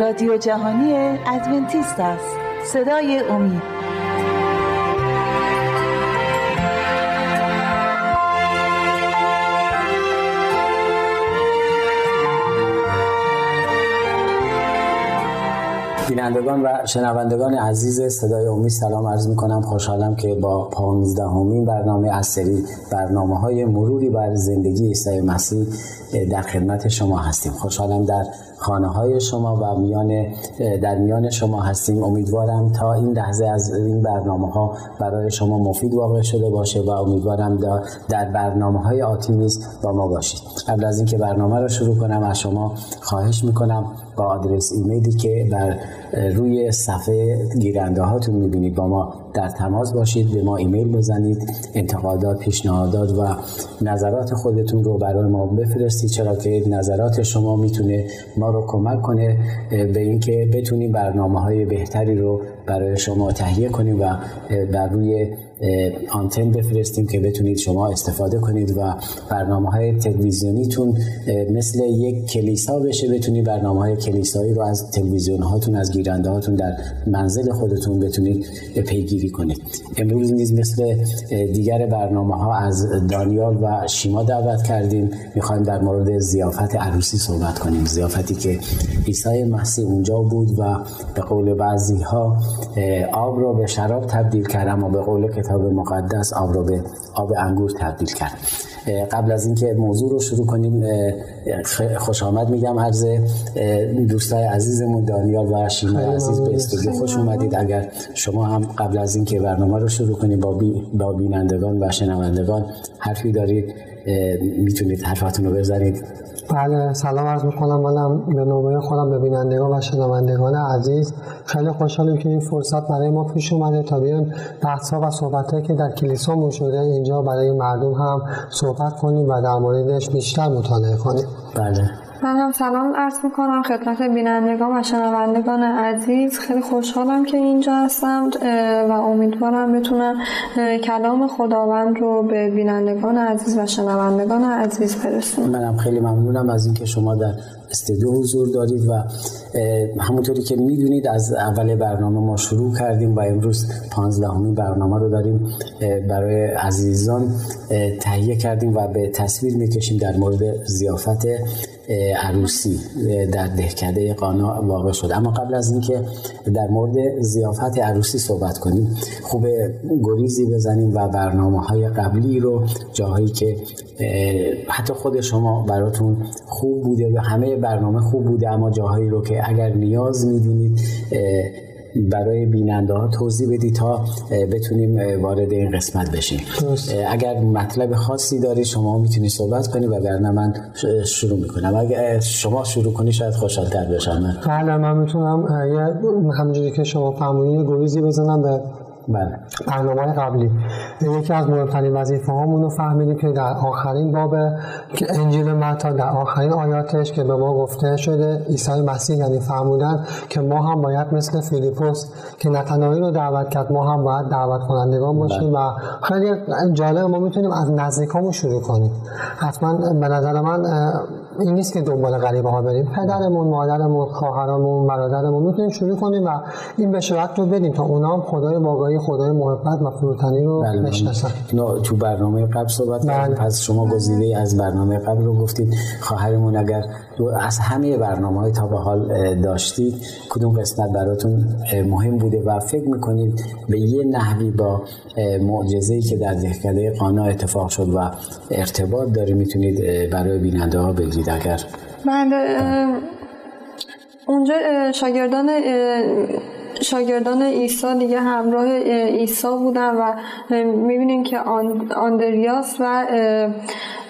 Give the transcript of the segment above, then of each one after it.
رادیو جهانی ادونتیست است. صدای امید. بینندگان و شنوندگان عزیز صدای امید سلام عرض می کنم خوشحالم که با پانزدهمین برنامه از سری برنامه های مروری بر زندگی عیسی مسیح در خدمت شما هستیم. خوشحالم در خانه های شما و میان در میان شما هستیم. امیدوارم تا این لحظه از این برنامه ها برای شما مفید واقع شده باشه و امیدوارم در برنامه های آتی نیز با ما باشید. قبل از اینکه برنامه رو شروع کنم از شما خواهش می‌کنم با آدرس ایمیلی که بر روی صفحه گیرنده هاتون می‌بینید با ما در تماس باشید به ما ایمیل بزنید انتقادات پیشنهادات و نظرات خودتون رو برای ما بفرستید چرا که نظرات شما می‌تونه ما رو کمک کنه به اینکه بتونیم برنامه های بهتری رو برای شما تهیه کنیم و بر روی آنتن بفرستیم که بتونید شما استفاده کنید و برنامه های تلویزیونیتون مثل یک کلیسا بشه بتونید برنامه های کلیسایی رو از تلویزیون هاتون از گیرنده هاتون در منزل خودتون بتونید پیگیری کنید. امروز نیز مثل دیگر برنامه ها از دانیال و شیما دعوت کردیم. می‌خوایم در مورد زیافت عروسی صحبت کنیم. زیافتی که عیسی مسیح اونجا بود و به قول بعضی ها آب را به شراب تبدیل کرد اما به قول کتاب مقدس آب را به آب انگور تبدیل کرد. قبل از اینکه موضوع رو شروع کنیم خوش آمد میگم عرض دوستای عزیزمون دانیال و شیما عزیز به استودیو خوش اومدید. اگر شما هم قبل از اینکه برنامه رو شروع کنیم با, با بینندگان و شنوندگان حرفی دارید می‌تونید حرفاتون رو بزنید. بله سلام عرض می‌کنم. منم به نوبه خودم به بینندگان و شنوندگان عزیز. خیلی خوشحالیم که این فرصت برای ما پیش اومده تا بیایم بحث و صحبت که در کلیسا شده اینجا برای مردم هم صحبت کنیم و در موردش بیشتر مطالعه کنیم. بله. من هم سلام عرض می‌کنم خدمت بینندگان و شنوندگان عزیز. خیلی خوشحالم که اینجا هستم و امیدوارم بتونم کلام خداوند رو به بینندگان عزیز و شنوندگان عزیز برسونم. منم خیلی ممنونم از اینکه شما در استودیو حضور دارید و همونطوری که می‌دونید از اول برنامه ما شروع کردیم و امروز پانزدهمین برنامه رو داریم برای عزیزان تهیه کردیم و به تصویر می‌کشیم در مورد زیافت عروسی در دهکده قانا واقع شد. اما قبل از اینکه در مورد زیافت عروسی صحبت کنیم خوب گریزی بزنیم و برنامه های قبلی رو جاهایی که حتی خود شما براتون خوب بوده و همه برنامه خوب بوده اما جاهایی رو که اگر نیاز می‌دونید برای بیننده ها توضیح بدید تا بتونیم وارد این قسمت بشیم. اگر مطلب خاصی داری شما می‌تونید صحبت کنی و وگرنه من شروع می‌کنم. اگر شما شروع کنی شاید خوشحالتر بشم. بله من می‌تونم همونجوری که شما فهمونی گویزی بزنم به بله. برنامه قبلی. یکی از مهمترین وظیفه هامون رو فهمیدیم که در آخرین باب انجیل متا در آخرین آیاتش که به ما گفته شده عیسی مسیح یعنی فرمودن که ما هم باید مثل فیلیپوس که نتنایی رو دعوت کرد ما هم باید دعوت کنندگان باشیم و خیلی جالب ما می‌تونیم از نزدیکامون شروع کنیم. حتما به نظر من این نیست که دنبال غریبه ها بریم. پدرمون مادرمون خواهرمون برادرمون می‌تونیم شروع کنیم و این بشارت رو بدیم تا اونا هم خدای واقعی خدای محبت و فروتنی رو بله، بله. بشناسن. تو برنامه قبل صحبت بله. پس شما گزیده از برنامه قبل رو گفتید. خواهرمون اگر از همه برنامه های تا به حال داشتید کدوم قسمت براتون مهم بوده و فکر می‌کنید به یه نحوی با معجزه‌ای که در دهکده قانا اتفاق شد و ارتباط داره می‌تونید برای بیننده ها بگید اگر؟ بله اونجا شاگردان شاگردان عیسی دیگه همراه عیسی بودن و می‌بینیم که آندریاس و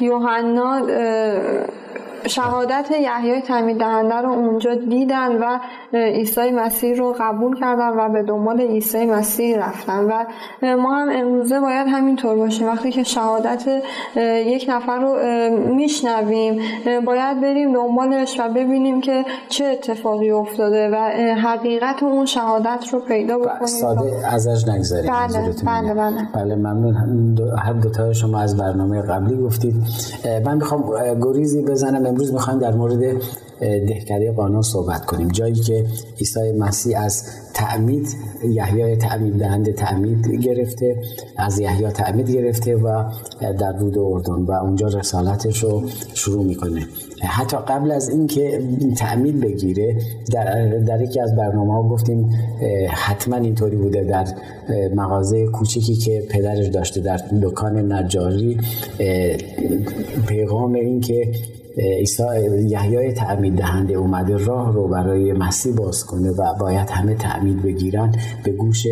یوحنا شهادت یحیای تعمید دهنده رو اونجا دیدن و عیسی مسیح رو قبول کردن و به دنبال عیسی مسیح رفتن. و ما هم امروزه باید همینطور باشیم. وقتی که شهادت یک نفر رو میشنویم باید بریم دنبالش و ببینیم که چه اتفاقی افتاده و حقیقت اون شهادت رو پیدا بکنیم. ساده ازش نگذاریم بله بله بله. بله ممنون. هر دو تا شما از برنامه قبلی گفتید. من می‌خوام گریزی بزنم امروز می‌خوایم در مورد دهکده قانا صحبت کنیم. جایی که عیسی مسیح از تعمید یحیای تعمید دهنده تعمید گرفته از یحیی تعمید گرفته و در رود اردن و اونجا رسالتش رو شروع می‌کنه. حتی قبل از اینکه تعمید بگیره در, در یکی از برنامه ها گفتیم حتما اینطوری بوده در مغازه کوچیکی که پدرش داشته در دکان نجاری پیغام این که عیسی یحیای تعمید دهنده اومده راه رو برای مسیح باز کنه و باید همه تعمید بگیرن به گوش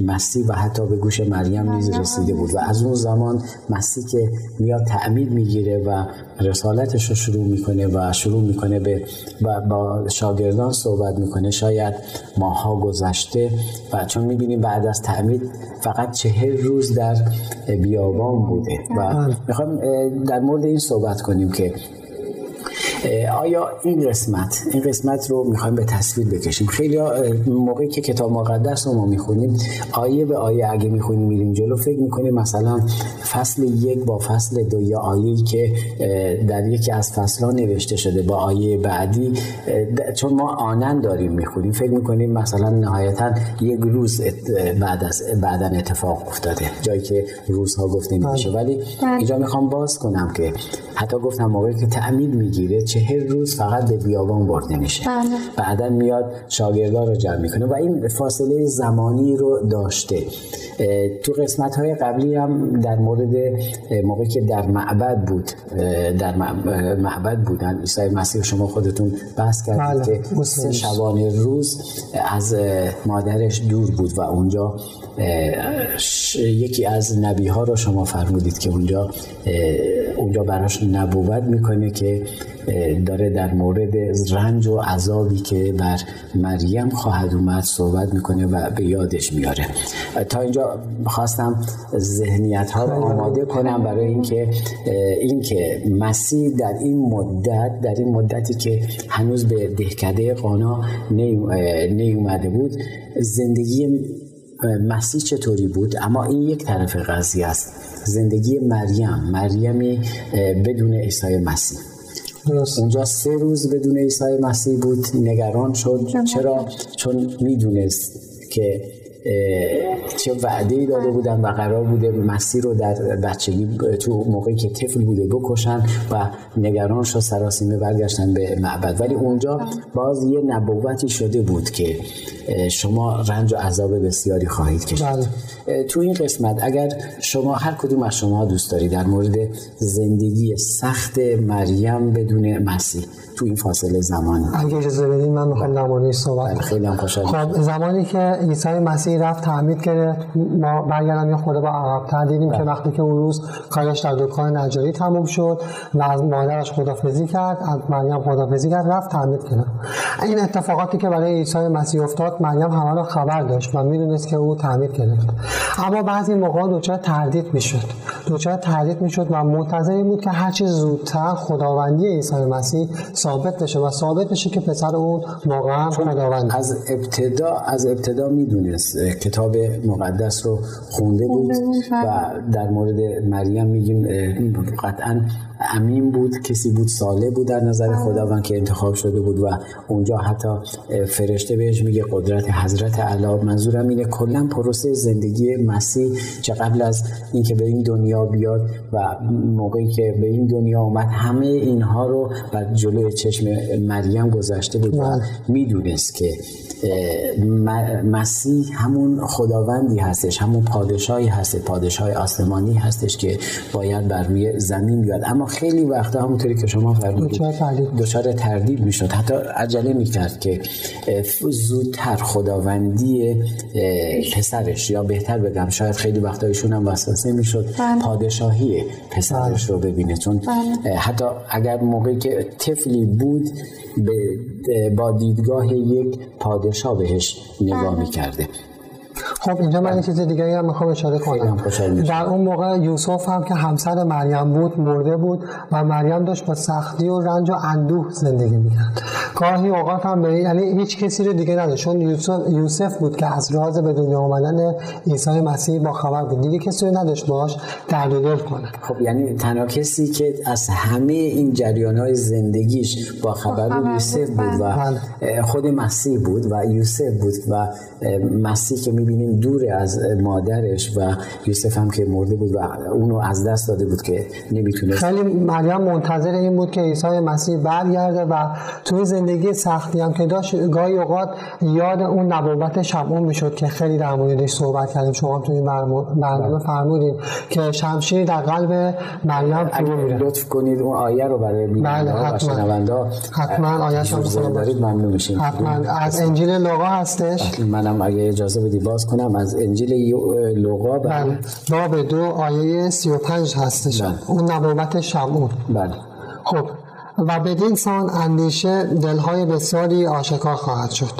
مسیح و حتی به گوش مریم نیز رسیده بود. و از اون زمان مسیح که میاد تعمید می‌گیره و رسالتش رو شروع می‌کنه و شروع می‌کنه به با شاگردان صحبت می‌کنه شاید ماها گذشته و چون می‌بینیم بعد از تعمید فقط چهل روز در بیابان بوده. و بله. می‌خوایم در مورد این صحبت کنیم که آیا این قسمت این قسمت رو می‌خوایم به تصویر بکشیم خیلی موقعی که کتاب مقدس رو ما می‌خونیم آیه به آیه اگه می‌خونیم میریم جلو فکر می‌کنیم مثلا فصل یک با فصل دو یا آیه که در یکی از فصلها نوشته شده با آیه بعدی چون ما آنن داریم می‌خونیم فکر می‌کنیم مثلا نهایتا یک روز بعد از بعدا اتفاق افتاده جایی که روزها گفته میشه بله. ولی بله. اینجا می‌خوام باز کنم که حتی گفتم موقعی که تعمید می‌گیره چهل روز فقط به بیابان برده میشه بله. بعدا میاد شاگردان رو جمع می‌کنه و این فاصله زمانی رو داشته تو قسمت های قبلی هم در مورد موقعی که در معبد بود در معبد بودن عیسی مسیح شما خودتون بحث کردید بله. که سه شبانه روز از مادرش دور بود و اونجا یکی از نبی ها رو شما فرمودید که اونجا اونجا براش نبوت می‌کنه که داره در مورد رنج و عذابی که بر مریم خواهد اومد صحبت می‌کنه و به یادش میاره تا اینجا خواستم ذهنیت ها رو آماده کنم برای اینکه اینکه مسیح در این مدت در این مدتی که هنوز به دهکده قانا نیومده بود زندگی مسیح چطوری بود؟ اما این یک طرف قضیه است. زندگی مریم مریمی بدون عیسی مسیح. اونجا سه روز بدون عیسی مسیح بود. نگران شد. چرا؟ چون می‌دونست که چه وعده ای داده بودن و قرار بوده مسیر رو در بچگی تو موقعی که طفل بوده بکشن و نگران شد سراسیمه برگشتن به معبد ولی اونجا باز یه نبوتی شده بود که شما رنج و عذاب بسیاری خواهید کشید بله. تو این قسمت اگر شما هر کدوم از شما دوست داری در مورد زندگی سخت مریم بدون مسیح تو این فاصله زمانی اگه اجازه بدین من می‌خوام مورد صحبت بله، خیلی خب زمانی که عیسی مسیح رفت تعمید گرفت ما برگردم یه خورده با عقب دیدیم که بله. وقتی که اون روز کارش در دکان نجاری تموم شد و از مادرش خدافزی کرد از مریم خدافزی کرد رفت تعمید گرفت این اتفاقاتی که برای عیسی مسیح افتاد مریم همه رو خبر داشت و می‌دونست که او تعمید گرفت اما بعضی موقع دچار تردید می‌شد. دچار تردید می‌شد و منتظر این بود که هرچی زودتر خداوندی عیسی مسیح ثابت بشه و ثابت بشه که پسر اون واقعا خداوند از ابتدا از ابتدا می‌دونست کتاب مقدس رو خونده بود و در مورد مریم میگیم قطعا امین بود کسی بود ساله بود در نظر بله. خداوند که انتخاب شده بود و اونجا حتی فرشته بهش میگه قدرت حضرت علا. منظورم اینه کلا پروسه زندگی مسیح چه قبل از اینکه به این دنیا بیاد و موقعی که به این دنیا اومد همه اینها رو و جلوی چشم مریم گذشته بود و بله. می‌دونست که مسیح همون خداوندی هستش همون پادشاهی هست پادشاه آسمانی هستش که باید بر روی زمین بیاد اما خیلی وقتا همونطوری که شما فرمودید دچار تردید می‌شد حتی عجله می‌کرد که زودتر خداوندی پسرش یا بهتر بگم شاید خیلی وقتا ایشون هم وسوسه می‌شد بله. پادشاهی پسرش رو ببینه چون بله. حتی اگر موقعی که طفلی بود با دیدگاه یک پادشاه بهش نگاه بله. می‌کرده خب اینجا من این چیز دیگه هم می‌خوام اشاره کنم. در اون موقع یوسف هم که همسر مریم بود مرده بود و مریم داشت با سختی و رنج و اندوه زندگی می‌کرد. گاهی اوقات هم به یعنی هیچ کسی رو دیگه نداشت. چون یوسف, یوسف بود که از راز به دنیا آمدن عیسی مسیح با خبر بود. دیگه کسی رو نداشت باش درد دل کنه. خب یعنی تنها کسی که از همه این جریان های زندگیش با خبر بود یوسف بود و بله. خود مسیح بود و یوسف بود و مسیح که می‌بینیم دور از مادرش و یوسف هم که مرده بود و اونو از دست داده بود که نمی‌تونست. خیلی مریم منتظر این بود که عیسی مسیح برگرده و توی زندگی سختی هم که داشت گاهی اوقات یاد اون نبوت شمعون می‌شد که خیلی در موردش صحبت کردیم. شما تو این برنامه فرمودیم که شمشیر در قلب مریم فرو میره. لطف کنید اون آیه رو برای بله حتما. حتما آیه شما دارید ممنون میشیم. حتما. از انجیل لوقا هستش. منم اگه اجازه بدی باز کنم از انجیل لوقا بله. باب دو آیه 35 هستش. بله. اون نبوت شمعون. بله. خب و بدین سان اندیشه دلهای بسیاری آشکار خواهد شد.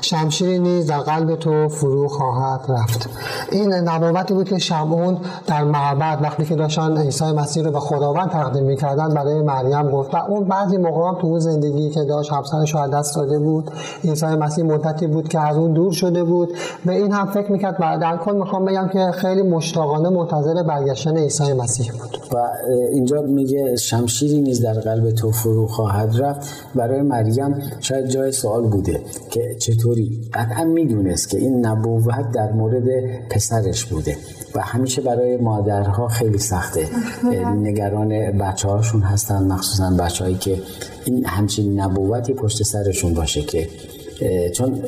شمشیری نیز در قلب تو فرو خواهد رفت. این نبوتی بود که شمعون در معبد وقتی که داشتن عیسی مسیح رو به خداوند تقدیم می‌کردن برای مریم گفت و اون بعضی موقع تو اون زندگی که داشت همسرش رو دست داده بود عیسی مسیح مدتی بود که از اون دور شده بود. به این هم فکر می‌کرد و در کل می‌خوام بگم که خیلی مشتاقانه منتظر برگشتن عیسی مسیح بود. و اینجا میگه شمشیری نیز در قلب تو فرو خواهد رفت. برای مریم شاید جای سوال بوده که چطوری؟ قطعا می‌دونست که این نبوت در مورد پسرش بوده و همیشه برای مادرها خیلی سخته. نگران بچه هاشون هستن مخصوصا بچه هایی که این همچین نبوتی پشت سرشون باشه که چون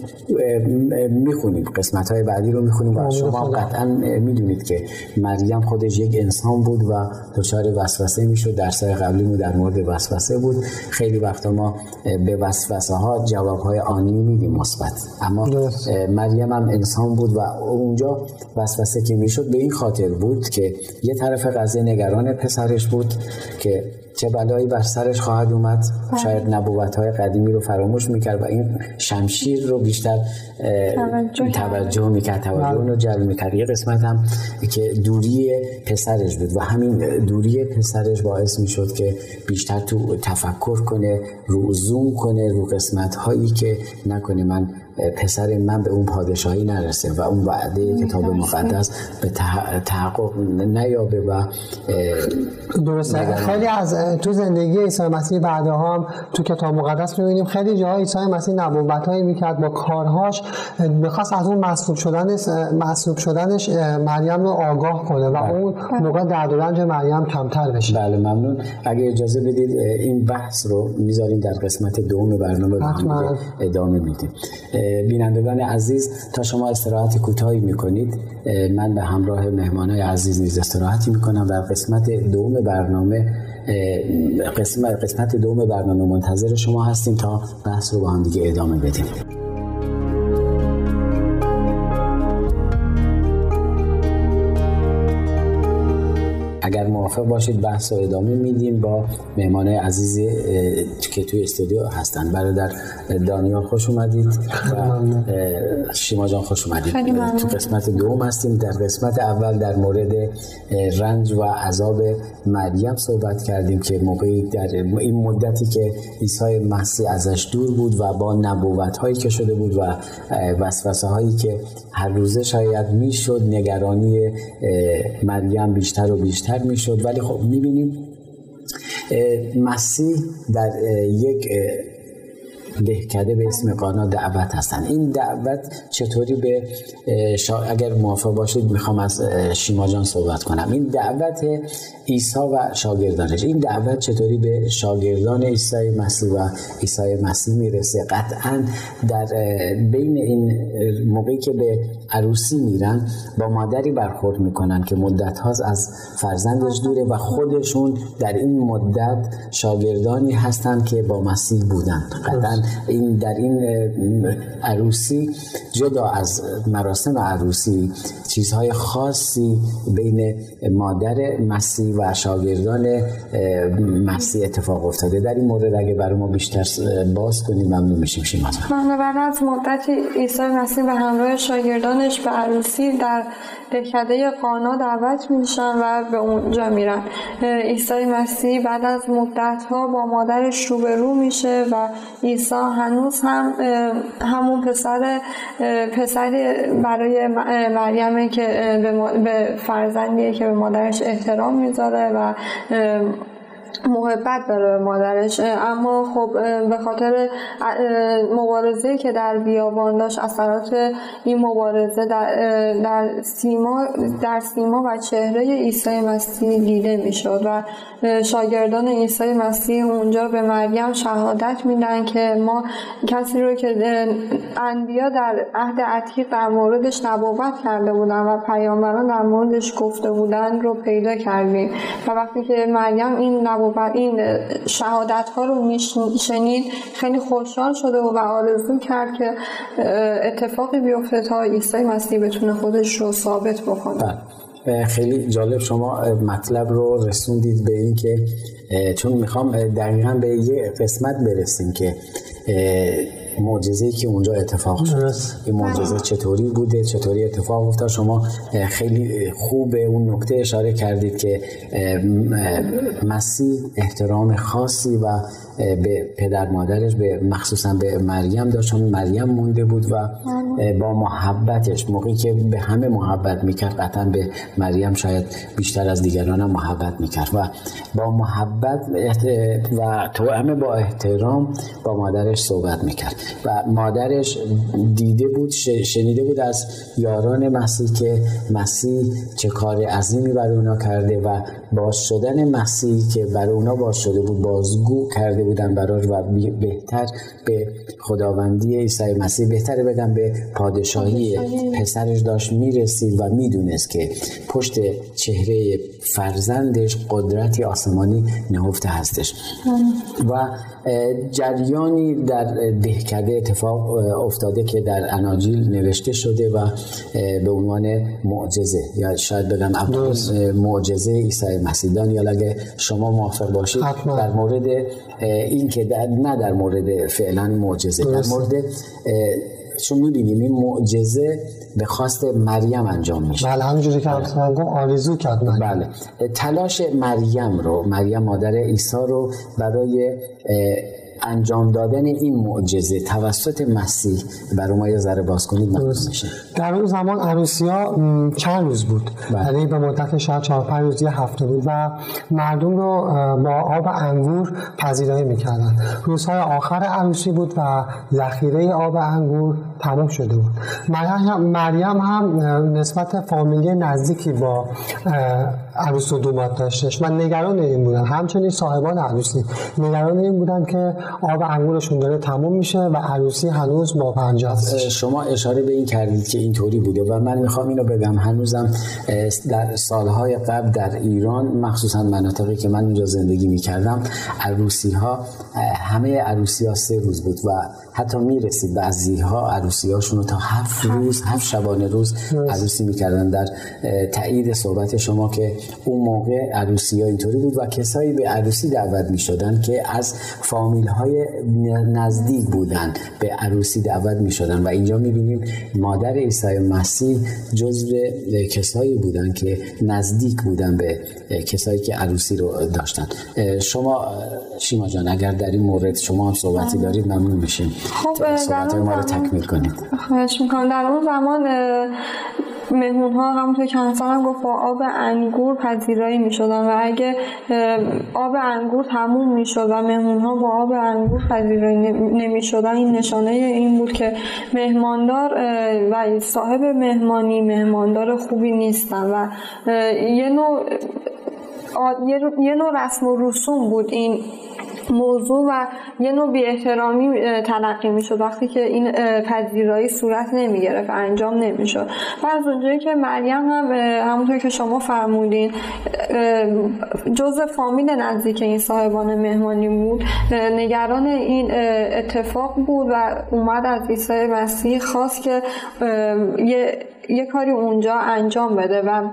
می‌خونیم قسمت های بعدی رو می‌خونیم و شما قطعا می‌دونید که مریم خودش یک انسان بود و دچار وسوسه می‌شد درس قبلی مو در مورد وسوسه بود. خیلی وقتا ما به وسوسه ها جواب های آنی میدیم مثبت. اما مریم هم انسان بود و اونجا وسوسه که می‌شد به این خاطر بود که یه طرف قضیه نگران پسرش بود که چه بلایی بر سرش خواهد اومد بله. شاید نبوت های قدیمی رو فراموش می‌کرد و این شمشیر رو بیشتر توجه, توجه می‌کرد توجه بله. رو جلب می‌کرد یه قسمت هم که دوری پسرش بود و همین دوری پسرش باعث می‌شد که بیشتر تو تفکر کنه رو زوم کنه رو قسمت هایی که نکنه من پسر من به اون پادشاهی نرسه و اون وعده کتاب مقدس به تحقق نیابه و درسته. خیلی از تو زندگی عیسی مسیح بعدها هم تو کتاب مقدس می‌بینیم خیلی جاهای عیسی مسیح نبوت هایی می‌کرد با کارهاش. می‌خواست از اون مسئول شدنش مسئول شدنش مریم رو آگاه کنه و بله. اون موقع درد و رنج مریم کمتر بشه. بله ممنون. اگه اجازه بدید این بحث رو می‌ذاریم در قسمت دوم برنامه ادامه میدیم. بینندگان عزیز تا شما استراحت کوتاهی می‌کنید من به همراه مهمانای عزیز نیز استراحتی می‌کنم در قسمت دوم برنامه قسمت, قسمت دوم برنامه منتظر شما هستیم تا بحث رو با هم دیگه ادامه بدیم. موافق باشید بحث رو ادامه میدیم با مهمان عزیزی که توی استودیو هستن. برادر دانیال خوش اومدید. و شیما جان خوش اومدید. تو قسمت دوم هستیم. در قسمت اول در مورد رنج و عذاب مریم صحبت کردیم که موقعی در این مدتی که عیسی مسیح ازش دور بود و با نبوت هایی که شده بود و وسوسه هایی که هر روزه شاید می‌شد نگرانی مریم بیشتر و بیشتر می‌شد. ولی خب می‌بینیم مسیح در یک دهکده به اسم قانا دعوت هستن. این دعوت چطوری به اگر موافق باشید می‌خوام از شیما جان صحبت کنم. این دعوت عیسی و شاگردانش. این دعوت چطوری به شاگردان عیسی مسیح و عیسی مسیح می‌رسه؟ قطعا در بین این موقعی که به عروسی میرن با مادری برخورد می‌کنن که مدت هاست از فرزندش دوره و خودشون در این مدت شاگردانی هستن که با مسیح بودن. قطعا این در این عروسی جدا از مراسم عروسی چیزهای خاصی بین مادر مسیح و شاگردان مسیح اتفاق افتاده. در این مورد اگه برای ما بیشتر باز کنیم ممنون میشیم. بله بعد از مدتی عیسی مسیح به همراه شاگردانش به عروسی در دهکده قانا دعوت میشن و به اونجا میرن. عیسی مسیح بعد از مدت ها با مادرش روبرو میشه و عیسی هنوز هم همون پسر پسری برای مریم که به فرزندیه که به مادرش احترام می‌ذاره و محبت به مادرش اما خب به خاطر مبارزه که در بیابان داشت اثرات این مبارزه در, در سیما در سیما و چهره عیسی مسیح دیده می‌شد و شاگردان عیسی مسیح اونجا به مریم شهادت میدن که ما کسی رو که انبیا در عهد عتیق در موردش نبوت کرده بودن و پیامبران در موردش گفته بودن رو پیدا کردیم. و وقتی که مریم این نبوت این شهادت ها رو میشنید خیلی خوشحال شده و آرزو کرد که اتفاقی بیفته تا عیسی مسیح بتونه خودش رو ثابت بکنه بله. خیلی جالب شما مطلب رو رسوندید به این که چون می‌خوام دقیقا به یه قسمت برسیم که معجزه که اونجا اتفاق شد این معجزه چطوری بوده؟ چطوری اتفاق افتاد؟ شما خیلی خوب به اون نکته اشاره کردید که مسیح احترام خاصی و به پدر مادرش به مخصوصا به مریم داشت چون مریم مونده بود و با محبتش موقعی که به همه محبت می‌کرد قطعا به مریم شاید بیشتر از دیگران هم محبت می‌کرد و با محبت و تو همه با احترام با مادرش صحبت می‌کرد و مادرش دیده بود شنیده بود از یاران مسیح که مسیح چه کار عظیمی برای اونا کرده و باز شدن مسیح که برای اونا باز شده بود بازگو کرده بودن براش و بهتر به خداوندی عیسی مسیح بهتره بگم به پادشاهی پسرش داشت می‌رسید و می‌دونست که پشت چهره فرزندش قدرتی آسمانی نهفته هستش. و جریانی در دهکده اتفاق افتاده که در اناجیل نوشته شده و به عنوان معجزه. یا شاید بگم معجزه عیسی مسیح. یا اگه شما موافق باشید در مورد این که در نه در مورد فعلا معجزه در مورد چون می‌بینیم این معجزه به خواست مریم انجام میشه. بله همینجوری که من گفت آرزو کرد مریم. بله. تلاش مریم رو مریم مادر عیسی رو برای انجام دادن این معجزه توسط مسیح برای ما یه ذره باز کنید میشه در اون زمان عروسی ها چند روز بود؟ بله. یعنی به مدت شاید چهار پنج روز یه هفته بود و مردم رو با آب انگور پذیرایی می‌کردن. روزهای آخر عروسی بود و ذخیره آب انگور تمام شده بود. مریم هم نسبت فامیلی نزدیکی با عروس و دومات داشتش. من نگران این بودن همچنین صاحبان عروسی. نگران این بودن که آب انگورشون داره تموم میشه و عروسی هنوز با پنجاست شما اشاره به این کردید که اینطوری بوده و من می‌خوام اینو بگم. هنوزم در سالهای قبل در ایران مخصوصا مناطقی که من اونجا زندگی می‌کردم عروسی ها همه عروسی ها سه روز بود و حتی می‌رسید بعضی ها عروسی هاشون رو تا هفت روز هفت شبانه روز عروسی می‌کردن. در تایید صحبت شما که اون موقع عروسی ها اینطوری بود و کسایی به عروسی دعوت می‌شدن که از فامیل های نزدیک بودن به عروسی دعوت می‌شدن. و اینجا می‌بینیم مادر عیسی مسیح جزو کسایی بودن که نزدیک بودن به کسایی که عروسی رو داشتن. شما شیما جان اگر در این مورد شما هم صحبتی دارید ممنون میشیم. خب صحبت ما رو تکمیل کنید خواهش می‌کنم. در اون زمان مهمون ها همونطور که هم گفت با آب انگور پذیرایی می شدن و اگه آب انگور تموم می شد و مهمون ها با آب انگور پذیرایی نمی شدن این نشانه این بود که مهماندار و صاحب مهمانی مهماندار خوبی نیستن و یه نوع یه نوع رسم و رسوم بود این موضوع و یه نوع بی احترامی تلقی می‌شد وقتی که این پذیرایی صورت نمی گرفت انجام نمی‌شد. و از اونجایی که مریم هم همونطور که شما فرمودین جز فامیل نزدیک این صاحبان مهمانی بود. نگران این اتفاق بود و اومد از عیسی مسیح خواست که یه, یه کاری اونجا انجام بده و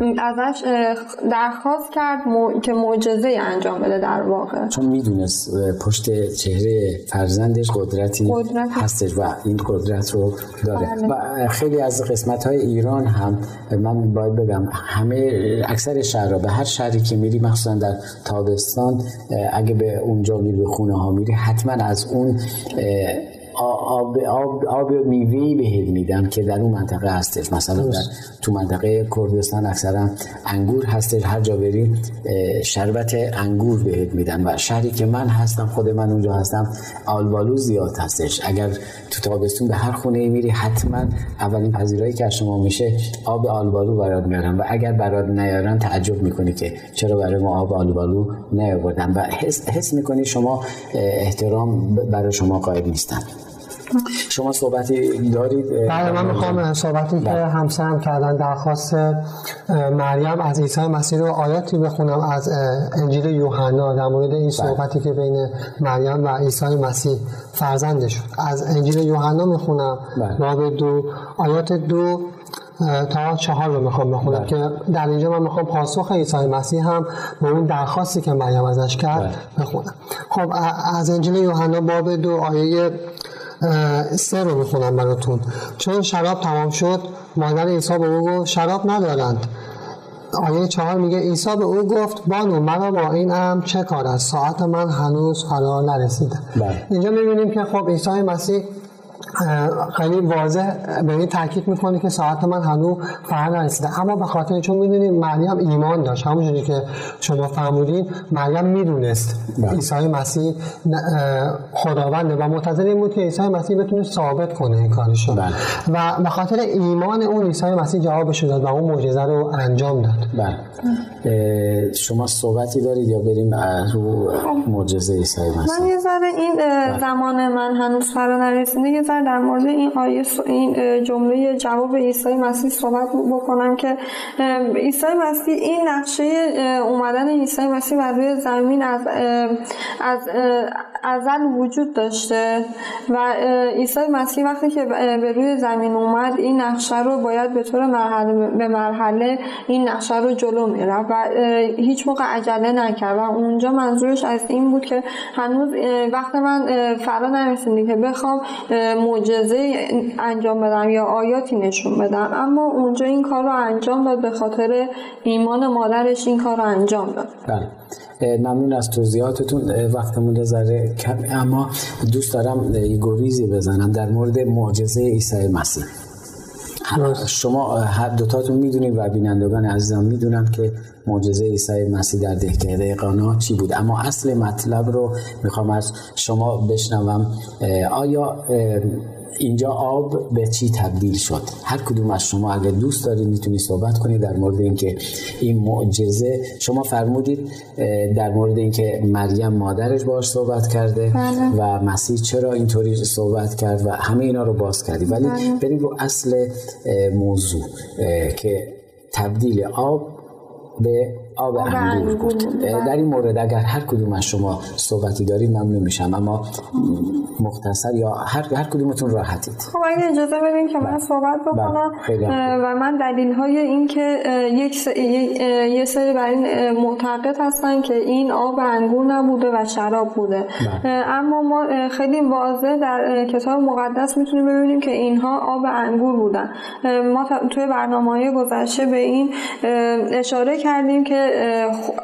ازش درخواست کرد که معجزه انجام بده در واقع چون می‌دونست پشت چهره فرزندش قدرتی قدرت. هستش و این قدرت رو داره بله. و خیلی از قسمت های ایران هم من باید بگم همه اکثر شهرها به هر شهری که میری مخصوصا در تابستان اگه به اونجا میری به خونه ها میری حتما از اون آب, آب, آب میوهی بهت میدم که در اون منطقه هستش. مثلا در تو منطقه کردستان اکثرا انگور هستش. هر جا بری شربت انگور بهت میدن و شهری که من هستم خود من اونجا هستم آلبالو زیاد هستش. اگر تو تابستون به هر خونه میری حتما اولین پذیرایی که از شما میشه آب آلبالو برات میارن و اگر برات نیارن تعجب می‌کنی که چرا برای ما آب آلبالو نیاوردن. و حس, حس می‌کنی شما احترام برای شما قائل نیستن. شما صحبتی دارید؟ بله من می‌خوام صحبتی که بله. همسرم کردن درخواست مریم از عیسی مسیح رو آیاتی بخونم از انجیل یوحنا در مورد این بله. صحبتی که بین مریم و عیسی مسیح فرزندش از انجیل یوحنا می‌خونم. بله. باب دو آیات دو تا چهار رو می‌خوام بخونم که در اینجا من می‌خوام پاسخ عیسی مسیح هم به اون درخواستی که مریم ازش کرد بخونم. خب از انجیل یوحنا باب دو آیه سه رو می‌خونم براتون. چون شراب تمام شد مادر عیسی به او گفت شراب ندارند. آیه چهار میگه عیسی به او گفت بانو مرا با این ام چه کار است؟ ساعت من هنوز فرا نرسیده. بله. اینجا می‌بینیم که خب عیسی مسیح خیلی واضح به این تاکید می‌کنه که ساعت من هنوز فرا نرسیده اما به خاطر چون می‌دونیم مریم ایمان داشت همونجوری که شما فرمودین مریم می‌دونست بله. عیسی مسیح خداونده و منتظر این بود که عیسی مسیح بتونه ثابت کنه این کارشو بله. و به خاطر ایمان اون عیسی مسیح جوابش داد و اون معجزه رو انجام داد بله. شما صحبتی دارید یا بریم رو معجزه عیسی مسیح من یه ذره این بله. زمان من هنوز فرا نرسیده یه ذره در مورد این آیه این جمله جواب عیسی مسیح صحبت بکنم که عیسی مسیح این نقشه اومدن عیسی مسیح روی زمین از از ازل وجود داشته و عیسی مسیح وقتی که به روی زمین اومد این نقشه رو باید به طور مرحله به مرحله این نقشه رو جلو می‌رفت و هیچ موقع عجله نکرد و اونجا منظورش از این بود که هنوز وقت من فرا نرسیده که بخوام معجزه انجام بدم یا آیاتی نشون بدم. اما اونجا این کار رو انجام داد به خاطر ایمان مادرش این کار رو انجام داد. بله. ممنون از توضیحاتتون. وقتمون ذره کم اما دوست دارم گریزی بزنم در مورد معجزه عیسی مسیح. شما هر دوتاتون می‌دونید و بینندگان عزیزم می‌دونم که معجزه عیسی مسیح در دهکده قانا چی بود. اما اصل مطلب رو می‌خوام از شما بشنوم. آیا اینجا آب به چی تبدیل شد هر کدوم از شما اگر دوست دارید می‌تونید صحبت کنید در مورد اینکه این معجزه شما فرمودید در مورد اینکه مریم مادرش باش صحبت کرده بله. و مسیح چرا اینطوری صحبت کرد و همه اینا رو باز کردید ولی بله. بریم رو اصل موضوع که تبدیل آب به آب انگور بود در این مورد اگر هر کدوم از شما صحبتی دارید ممنون میشم. اما مختصر یا هر هر کدومتون راحتید. خب اگه اجازه بدین که من بله. صحبت بله، بکنم. و من دلیل های این که یک س... یه سری بر این معتقد هستن که این آب انگور نبوده و شراب بوده. بله. اما ما خیلی واضح در کتاب مقدس می‌تونیم ببینیم که اینها آب انگور بودن. ما توی برنامه های گذشته به این اشاره کردیم که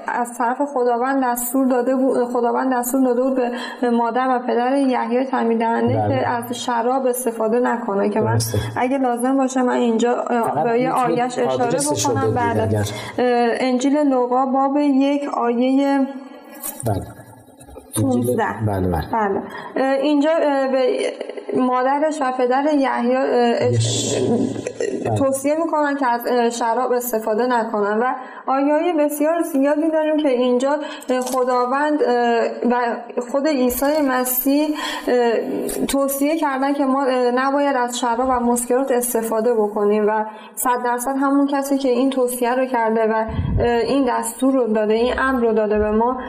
از طرف خداوند دستور داده بود خداوند دستور داده بود به مادر و پدر یحیی تعمید دهنده بله. که از شراب استفاده نکنه که من اگه لازم باشه من اینجا به یه آیش اشاره بکنم. بعد انجیل لوقا باب یک آیه بله. 15 بله بله. بله. اینجا به مادرش و پدر یحیی توصیه می‌کنن که از شراب استفاده نکنن و آیه بسیار زیادی داریم که اینجا خداوند و خود عیسی مسیح توصیه کردن که ما نباید از شراب و مسکرات استفاده بکنیم و صد درصد همون کسی که این توصیه رو کرده و این دستور رو داده این امر رو داده به ما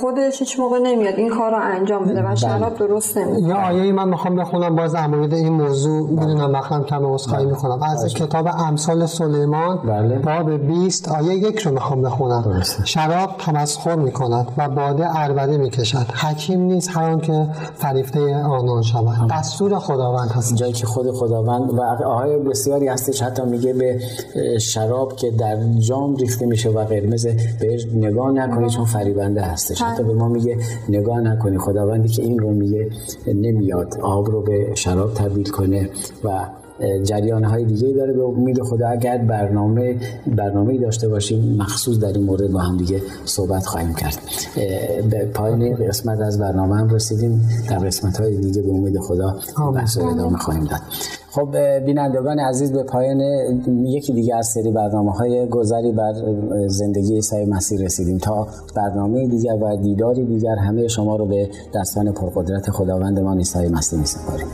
خودش هیچ موقع نمیاد. این کار رو انجام بده و بله. شراب درست نمیاد یا آیه من می‌خوام بخونم باز در مورد این موضوع می‌دونم وقتم کم عذرخواهی بله. می‌کنم از بله. کتاب امثال سلیمان بله. باب 20 آیه یک رو می‌خوام بخونم. شراب تمسخر می‌کند و باده عربده می‌کشد. حکیم نیست هر که فریفته آنان شود. دستور خداوند هست. جایی که خود خداوند و آیه بسیاری هستش حتی میگه به شراب که در جام ریخته میشه و قرمز بهش نگاه نکنی چون فریبنده هستش. حتی به ما میگه نگاه نکنی. خداوندی که این رو میگه نمیاد. آب رو به شراب تبدیل کنه و جریان های دیگه داره به امید خدا. اگر برنامه برنامه داشته باشیم مخصوص در این مورد با هم دیگه صحبت خواهیم کرد. به پایان قسمت از برنامه هم رسیدیم. در قسمت های دیگه به امید خدا بحث ادامه خواهیم داد. خب بینندگان عزیز به پایان یکی دیگه از سری برنامه های گذری بر زندگی عیسی مسیح رسیدیم. تا برنامه دیگر و دیداری دیگر همه شما رو به دستان پرقدرت خداوندمان عیسی مسیح می سپاریم.